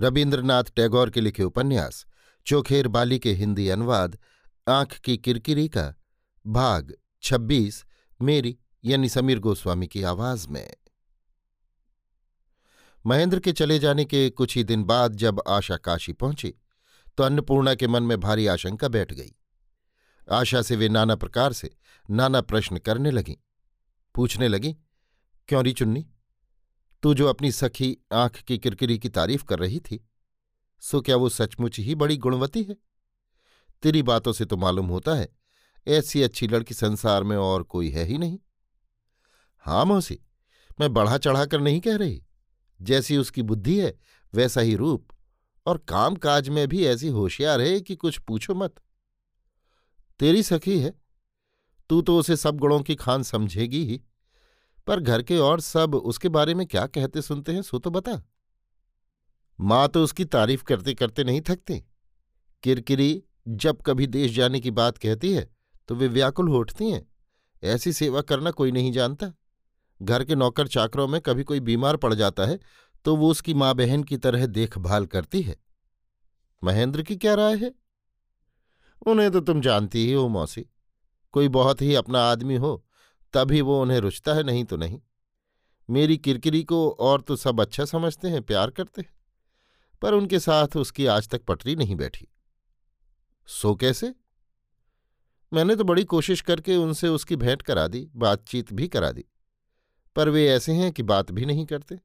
रविन्द्रनाथ टैगोर के लिखे उपन्यास, चोखेर बाली के हिंदी अनुवाद, आँख की किरकिरी का भाग 26 मेरी यानी समीर गोस्वामी की आवाज़ में। महेंद्र के चले जाने के कुछ ही दिन बाद जब आशा काशी पहुँची तो अन्नपूर्णा के मन में भारी आशंका बैठ गई। आशा से वे नाना प्रकार से नाना प्रश्न करने लगीं। पूछने लगी, क्यों री चुन्नी? तू जो अपनी सखी आँख की किरकिरी की तारीफ़ कर रही थी, सो क्या वो सचमुच ही बड़ी गुणवती है? तेरी बातों से तो मालूम होता है, ऐसी अच्छी लड़की संसार में और कोई है ही नहीं। हाँ मौसी, मैं बढ़ा चढ़ाकर नहीं कह रही। जैसी उसकी बुद्धि है, वैसा ही रूप, और काम काज में भी ऐसी होशियार है कि कुछ पूछो मत। तेरी सखी है, तू तो उसे सब गुणों की खान समझेगी ही। पर घर के और सब उसके बारे में क्या कहते सुनते हैं, सो तो बता। माँ तो उसकी तारीफ़ करते करते नहीं थकती। किरकिरी, जब कभी देश जाने की बात कहती है तो वे व्याकुल हो उठती हैं। ऐसी सेवा करना कोई नहीं जानता। घर के नौकर चाकरों में कभी कोई बीमार पड़ जाता है तो वो उसकी माँ बहन की तरह देखभाल करती है। महेंद्र की क्या राय है? उन्हें तो तुम जानती ही हो, मौसी। कोई बहुत ही अपना आदमी हो तभी वो उन्हें रुचता है, नहीं तो नहीं। मेरी किरकिरी को और तो सब अच्छा समझते हैं, प्यार करते हैं। पर उनके साथ उसकी आज तक पटरी नहीं बैठी। सो कैसे? मैंने तो बड़ी कोशिश करके उनसे उसकी भेंट करा दी, बातचीत भी करा दी। पर वे ऐसे हैं कि बात भी नहीं करते।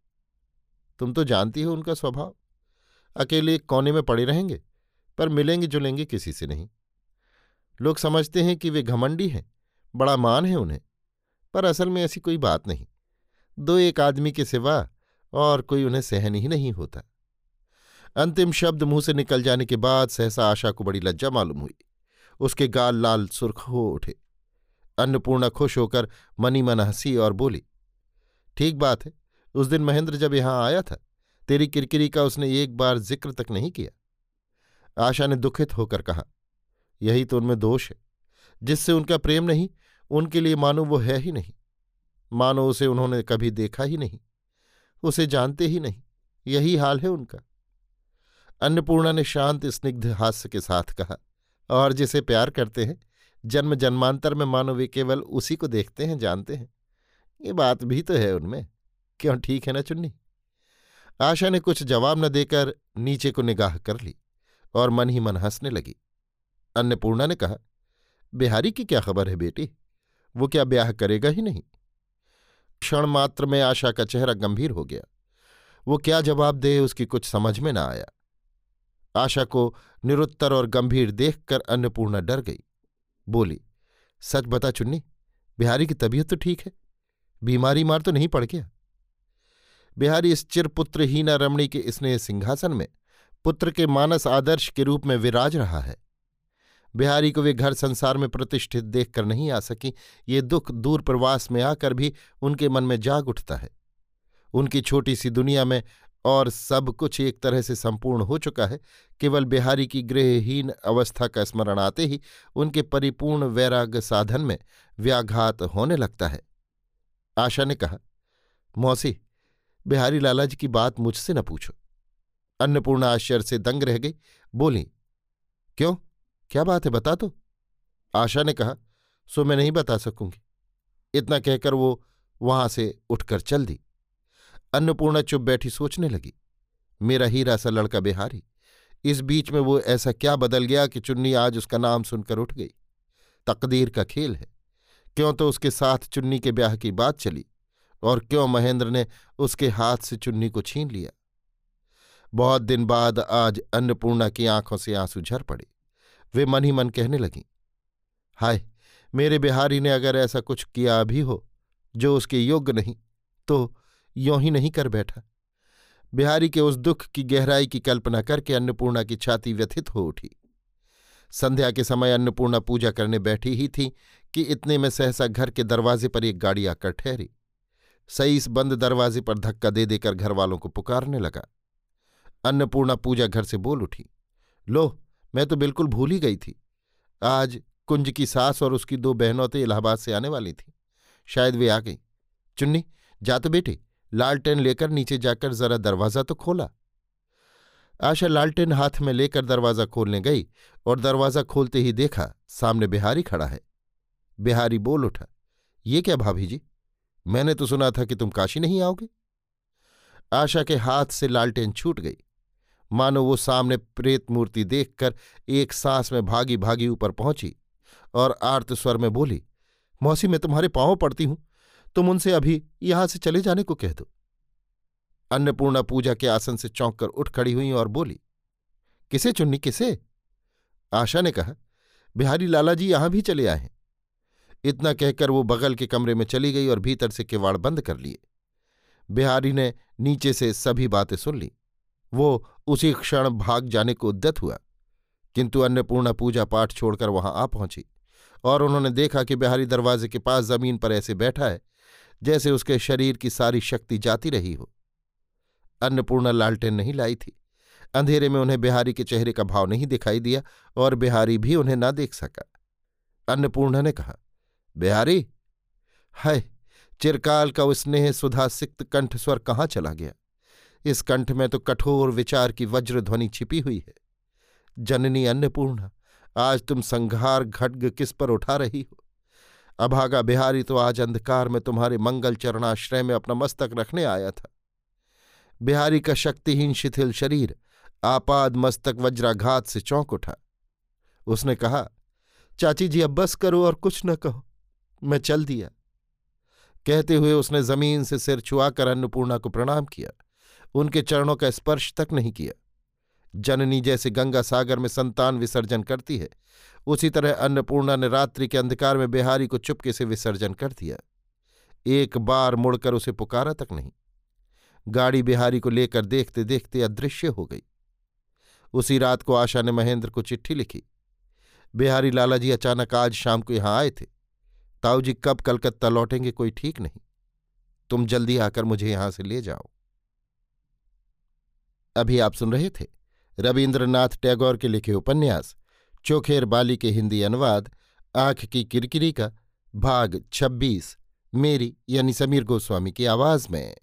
तुम तो जानती हो उनका स्वभाव। अकेले कोने में पड़े रहेंगे, पर मिलेंगे जुलेंगे किसी से नहीं। लोग समझते हैं कि वे घमंडी हैं, बड़ा मान है उन्हें। पर असल में ऐसी कोई बात नहीं। दो एक आदमी के सिवा और कोई उन्हें सहन ही नहीं होता। अंतिम शब्द मुँह से निकल जाने के बाद सहसा आशा को बड़ी लज्जा मालूम हुई। उसके गाल लाल सुर्ख हो उठे। अन्नपूर्णा खुश होकर मनी मन हँसी और बोली, ठीक बात है, उस दिन महेंद्र जब यहाँ आया था, तेरी किरकिरी का उसने एक बार ज़िक्र तक नहीं किया। आशा ने दुखित होकर कहा, यही तो उनमें दोष है, जिससे उनका प्रेम नहीं उनके लिए मानो वो है ही नहीं। मानो उसे उन्होंने कभी देखा ही नहीं। उसे जानते ही नहीं। यही हाल है उनका। अन्नपूर्णा ने शांत, स्निग्ध हास्य के साथ कहा, और जिसे प्यार करते हैं, जन्म जन्मांतर में मानो वे केवल उसी को देखते हैं, जानते हैं। ये बात भी तो है उनमें। क्यों ठीक है ना चुन्नी? आशा ने कुछ जवाब न देकर नीचे को निगाह कर ली और मन ही मन हंसने लगी। अन्नपूर्णा ने कहा, बिहारी की क्या खबर है बेटी? वो क्या ब्याह करेगा ही नहीं। क्षण मात्र में आशा का चेहरा गंभीर हो गया। वो क्या जवाब दे उसकी कुछ समझ में न आया। आशा को निरुत्तर और गंभीर देखकर अन्नपूर्णा डर गई। बोली, सच बता चुन्नी, बिहारी की तबीयत तो ठीक है। बीमारी मार तो नहीं पड़ गया? बिहारी इस चिरपुत्रहीना रमणी के स्नेह सिंहासन में पुत्र के मानस आदर्श के रूप में विराज रहा है। बिहारी को वे घर संसार में प्रतिष्ठित देखकर नहीं आ सकी। ये दुख दूर प्रवास में आकर भी उनके मन में जाग उठता है। उनकी छोटी सी दुनिया में और सब कुछ एक तरह से संपूर्ण हो चुका है। केवल बिहारी की गृहहीन अवस्था का स्मरण आते ही उनके परिपूर्ण वैराग्य साधन में व्याघात होने लगता है। आशा ने कहा, मौसी, बिहारी लाला जी की बात मुझसे न पूछो। अन्नपूर्णा आश्चर्य से दंग रह गई। बोली, क्यों? क्या बात है, बता दो आशा ने कहा, सो मैं नहीं बता सकूँगी। इतना कहकर वो वहाँ से उठकर चल दी। अन्नपूर्णा चुप बैठी सोचने लगी। मेरा हीरा सा लड़का बिहारी, इस बीच में वो ऐसा क्या बदल गया कि चुन्नी आज उसका नाम सुनकर उठ गई? तकदीर का खेल है। क्यों तो उसके साथ चुन्नी के ब्याह की बात चली, और क्यों महेंद्र ने उसके हाथ से चुन्नी को छीन लिया? बहुत दिन बाद आज अन्नपूर्णा की आँखों से आँसू झर पड़े। वे मन ही मन कहने लगीं, हाय, मेरे बिहारी ने अगर ऐसा कुछ किया भी हो, जो उसके योग्य नहीं तो यों ही नहीं कर बैठा। बिहारी के उस दुख की गहराई की कल्पना करके अन्नपूर्णा की छाती व्यथित हो उठी। संध्या के समय अन्नपूर्णा पूजा करने बैठी ही थी कि इतने में सहसा घर के दरवाजे पर एक गाड़ी आकर ठहरी। सही इस बंद दरवाजे पर धक्का दे देकर घर वालों को पुकारने लगा। अन्नपूर्णा पूजा घर से बोल उठी, लो मैं तो बिल्कुल भूल ही गई थी। आज कुंज की सास और उसकी दो बहनों तो इलाहाबाद से आने वाली थी। शायद वे आ गई। चुन्नी, जा तो बेटे। लालटेन लेकर नीचे जाकर जरा दरवाज़ा तो खोला। आशा लालटेन हाथ में लेकर दरवाज़ा खोलने गई और दरवाज़ा खोलते ही देखा सामने बिहारी खड़ा है। बिहारी बोल उठा, ये क्या भाभी जी? मैंने तो सुना था कि तुम काशी नहीं आओगे? आशा के हाथ से लालटेन छूट गई। मानो वो सामने प्रेत मूर्ति देखकर एक सांस में भागी भागी ऊपर पहुँची और आर्त स्वर में बोली, मौसी, मैं तुम्हारे पाँव पड़ती हूँ। तुम उनसे अभी यहाँ से चले जाने को कह दो। अन्नपूर्णा पूजा के आसन से चौंक कर उठ खड़ी हुई और बोली, किसे चुन्नी, किसे? आशा ने कहा, बिहारी लाला जी यहाँ भी चले आए हैं। इतना कहकर वो बगल के कमरे में चली गई और भीतर से किवाड़ बंद कर लिए। बिहारी ने नीचे से सभी बातें सुन ली। वो उसी क्षण भाग जाने को उद्यत हुआ। किंतु अन्नपूर्णा पूजा पाठ छोड़कर वहाँ आ पहुँची और उन्होंने देखा कि बिहारी दरवाजे के पास ज़मीन पर ऐसे बैठा है, जैसे उसके शरीर की सारी शक्ति जाती रही हो। अन्नपूर्णा लालटेन नहीं लाई थी। अंधेरे में उन्हें बिहारी के चेहरे का भाव नहीं दिखाई दिया और बिहारी भी उन्हें ना देख सका। अन्नपूर्णा ने कहा, बिहारी, हाय, चिरकाल का स्नेह सुधा सिक्त कंठ स्वर कहाँ चला गया? इस कंठ में तो कठोर विचार की वज्र ध्वनि छिपी हुई है। जननी अन्नपूर्णा, आज तुम संघार घटग किस पर उठा रही हो? अभागा बिहारी तो आज अंधकार में तुम्हारे मंगल चरणाश्रय में अपना मस्तक रखने आया था। बिहारी का शक्तिहीन शिथिल शरीर आपाद मस्तक वज्राघात से चौंक उठा। उसने कहा, चाची जी, अब बस करो और कुछ न कहो। मैं चल दिया। कहते हुए उसने ज़मीन से सिर छुआकर अन्नपूर्णा को प्रणाम किया। उनके चरणों का स्पर्श तक नहीं किया। जननी जैसे गंगा सागर में संतान विसर्जन करती है, उसी तरह अन्नपूर्णा ने रात्रि के अंधकार में बिहारी को चुपके से विसर्जन कर दिया। एक बार मुड़कर उसे पुकारा तक नहीं। गाड़ी बिहारी को लेकर देखते देखते अदृश्य हो गई। उसी रात को आशा ने महेंद्र को चिट्ठी लिखी। बिहारी लालाजी अचानक आज शाम को यहाँ आए थे। ताऊ जी, कब कलकत्ता लौटेंगे कोई ठीक नहीं। तुम जल्दी आकर मुझे यहाँ से ले जाओ। अभी आप सुन रहे थे रविन्द्रनाथ टैगोर के लिखे उपन्यास, चोखेर बाली के हिंदी अनुवाद, आँख की किरकिरी का भाग 26 मेरी यानी समीर गोस्वामी की आवाज़ में।